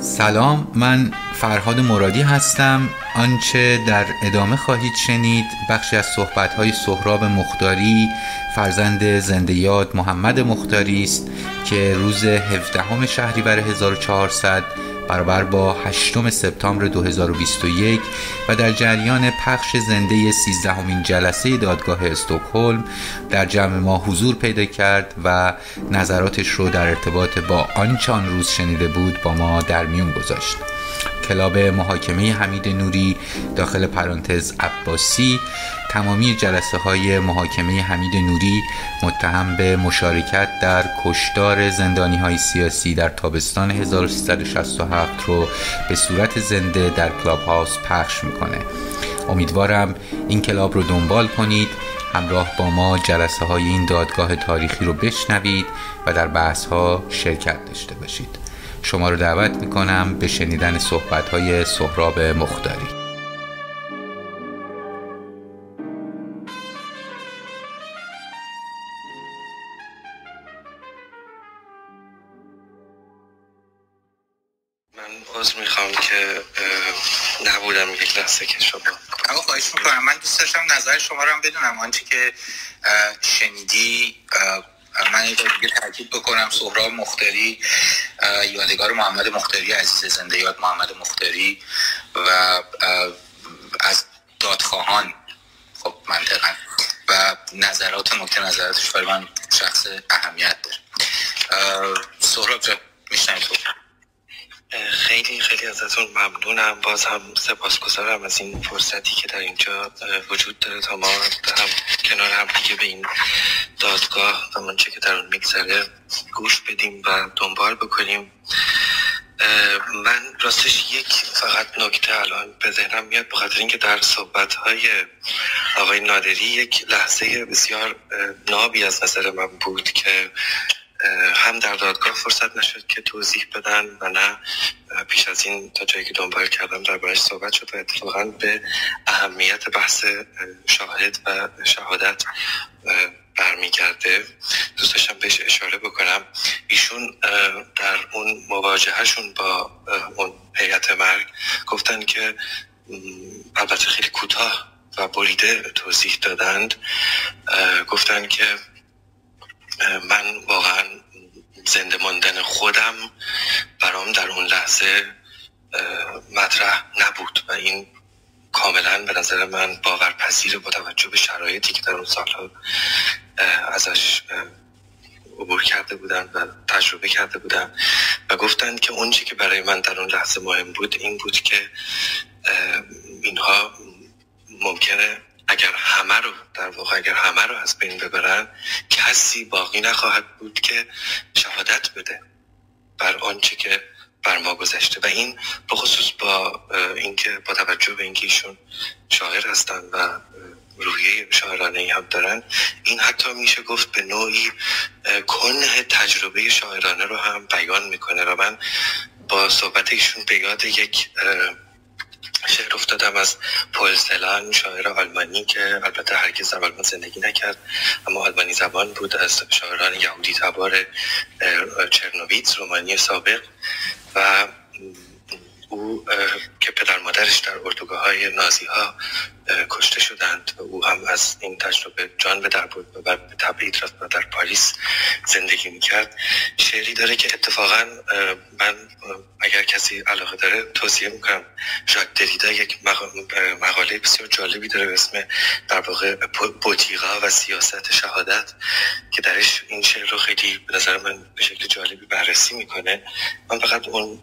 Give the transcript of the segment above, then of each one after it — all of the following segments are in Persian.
سلام من فرهاد مرادی هستم. آنچه در ادامه خواهید شنید بخشی از صحبت‌های سهراب مختاری فرزند زنده یاد محمد مختاری است که روز 17 شهریور 1400 برابر با 8 سپتامبر 2021 و در جریان پخش زنده 13 همین جلسه دادگاه استکهلم در جمع ما حضور پیدا کرد و نظراتش رو در ارتباط با آنچه آن روز شنیده بود با ما در میون گذاشت. club محاکمه حمید نوری داخل پرانتز عباسی. تمامی جلسه های محاکمه حمید نوری متهم به مشارکت در کشتار زندانی های سیاسی در تابستان 1367 رو به صورت زنده در Clubhouse پخش می‌کنه. امیدوارم این club رو دنبال کنید همراه با ما جلسه های این دادگاه تاریخی رو بشنوید و در بحث ها شرکت داشته باشید. شما رو دعوت می‌کنم به شنیدن صحبت های سهراب مختاری. من عذر می‌خوام که نبودم یک لحظه که شما اما خواهش می‌کنم. من دوست داشتم نظر شما رو هم بدونم. آنچه که شنیدی من یه دیگه تاکید بکنم سهراب مختاری یادگار محمد مختاری عزیز زنده یاد محمد مختاری و از دادخواهان. خب منطقا. و نظرات نکته نظراتش برای من شخص اهمیت داره. سهراب جا میشنیم خیلی خیلی ازتون ممنونم. باز هم سپاسگزارم از این فرصتی که در اینجا وجود داره تا ما هم کنار هم دیگه به این دادگاه و منچه که در اون میگذره گوش بدیم و دنبال بکنیم. من راستش یک فقط نکته الان به ذهنم میاد بخاطر اینکه در صحبت های آقای نادری یک لحظه بسیار نابی از نظر من بود که هم در دادگاه فرصت نشد که توضیح بدن و نه پیش از این تا جایی که دنبال کردم در باش صحبت شد و اتفاقا به اهمیت بحث شاهد و شهادت برمیگرده. دوست داشتم بهش اشاره بکنم. ایشون در اون مواجههشون با اون هیئت مرگ گفتن که البته خیلی کوتاه و بریده توضیح دادند. گفتن که من واقعا زنده ماندن خودم برام در اون لحظه مطرح نبود و این کاملا به نظر من باورپذیر با توجه به شرایطی که در اون سالها ازش عبور کرده بودن و تجربه کرده بودن و گفتن که اون که برای من در اون لحظه مهم بود این بود که اینها ممکنه اگر همه رو در واقع اگر همه رو از بین ببرن کسی باقی نخواهد بود که شهادت بده بر آنچه که بر ما گذشته. و این بخصوص با اینکه با توجه به اینکه ایشون شاعر هستن و روحیه شاعرانه ای هم دارن این حتی میشه گفت به نوعی کنه تجربه شاعرانه رو هم بیان می‌کنه. و من با صحبت ایشون به یاد یک شعر افتادم از پول سلان شاعر آلمانی که البته هرگز در آلمان زندگی نکرد اما آلمانی زبان بود از شاعران یهودی تبار چرنوویتس رومانی سابق و او که پدر مادرش در اردوگاه های نازی ها کشته شدند او هم از این تجربه جان به در بود و به تبعید رفت و در پاریس زندگی می‌کرد. شعری داره که اتفاقا من اگر کسی علاقه داره توصیه می‌کنم ژاک دریدا یک مقاله بسیار جالبی داره به اسم در واقع بوتیقا و سیاست شهادت که درش این شعر رو خیلی به نظر من به شکل جالبی بررسی می‌کنه. من فقط اون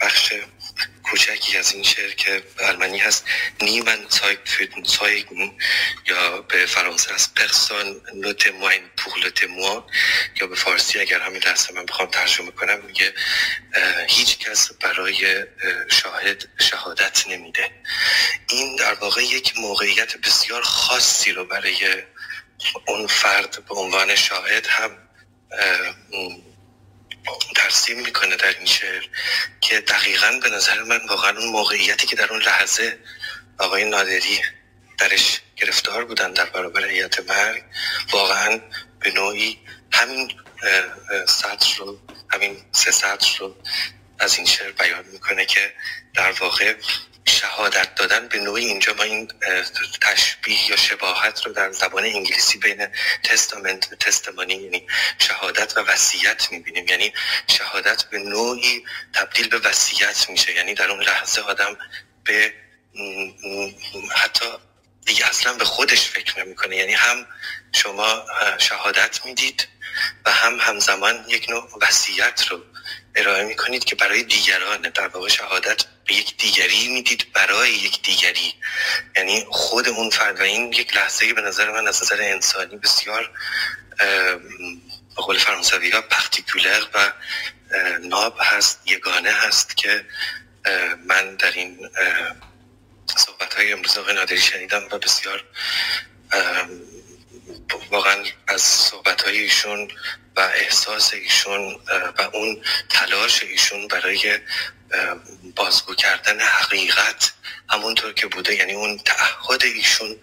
بخش کوچکی از این شعر که آلمانی هست نیمن für den Zeugen یا به فرانسه از پرسون نو تموین پور لو یا به فارسی اگر همین لحظه من بخوام ترجمه کنم میگه هیچ کس برای شاهد شهادت نمیده. این در واقع یک موقعیت بسیار خاصی رو برای اون فرد به عنوان شاهد هم ترسیم می‌کنه در این شعر که دقیقا به نظر من واقعا اون موقعیتی که در اون لحظه آقای نادری درش گرفتار بودن در برابر هیئت مرگ واقعا به نوعی همین سطر رو همین سه سطر رو از این شعر بیان می‌کنه که در واقع شهادت دادن به نوعی اینجا ما این تشبیه یا شباهت رو در زبان انگلیسی بین تستامنت و تستمانی یعنی شهادت و وصیت می‌بینیم. یعنی شهادت به نوعی تبدیل به وصیت میشه. یعنی در اون لحظه آدم به حتی دیگه اصلا به خودش فکر نمی‌کنه. یعنی هم شما شهادت می‌دید و هم همزمان یک نوع وصیت رو ارائه می‌کنید که برای دیگران در واقع شهادت به یک دیگری می‌دید برای یک دیگری. یعنی خود اون فرد و این یک لحظه به نظر من از نظر انسانی بسیار به قول فرانسوی ها پختیکولر و ناب هست یگانه هست که من در این صحبت های امروز آقای نادری شنیدم و بسیار واقعا از صحبت های ایشون و احساس ایشون و اون تلاش ایشون برای بازگو کردن حقیقت همونطور که بوده. یعنی اون تعهد ایشون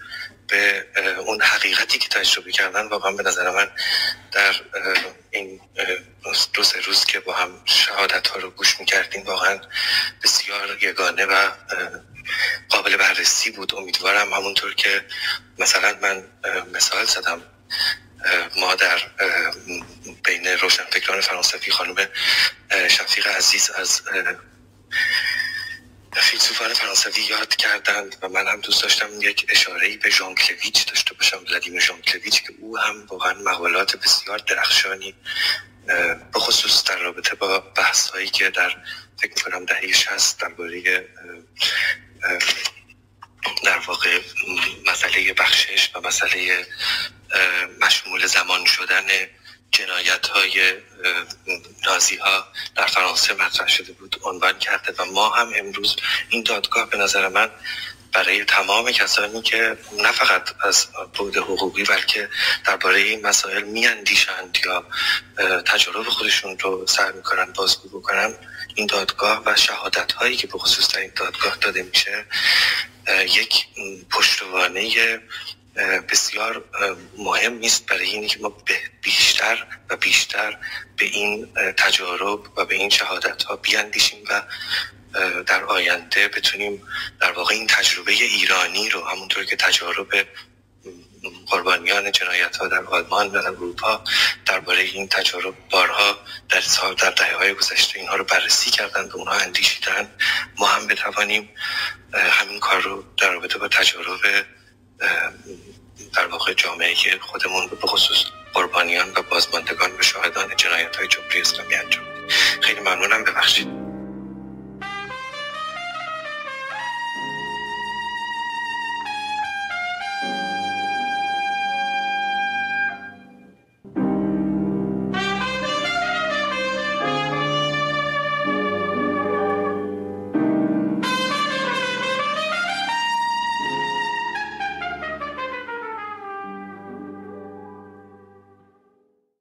به اون حقیقتی که تجربه کردن واقعا به نظر من در این دو سه روز که با هم شهادت ها رو گوش می‌کردیم واقعا بسیار یگانه و قابل بررسی بود. امیدوارم همونطور که مثلا من مثال زدم ما در بین روشنفکران فرانسوی خانم شفیق عزیز از فیلسوفان فرانسوی یاد کردند و من هم دوست داشتم یک اشاره به ژان کلویچ داشته باشم ولادیمیر ژان کلویچ که او هم واقعا مقالات بسیار درخشانی به خصوص در رابطه با بحث هایی که در فکر کنم دهه 60 درباره در واقع مسئله بخشش و مسئله مشمول زمان شدن جنایت های نازی ها در فرانسه مطرح شده بود عنوان کرده و ما هم امروز این دادگاه به نظر من برای تمام کسانی که نه فقط از بود حقوقی بلکه درباره این مسائل میاندیشند یا تجارب خودشون رو سر می‌کنن بازگو بکنن این دادگاه و شهادت هایی که به خصوص در این دادگاه داده میشه یک پشتوانه بسیار مهم نیست برای اینکه که ما بیشتر و بیشتر به این تجارب و به این شهادت ها بیاندیشیم و در آینده بتونیم در واقع این تجربه ایرانی رو همونطور که تجارب قربانیان جنایت ها در آلمان و در اروپا درباره این تجارب بارها در سال در دهه های گذشته اینها رو بررسی کردن و اونها اندیشیدن ما هم بتوانیم همین کار رو در رابطه با تجارب در واقع جامعه خودمون به خصوص قربانیان و بازماندگان و شاهدان جنایت های جمهوری اسلامی انجام خیلی ممنونم ببخشید.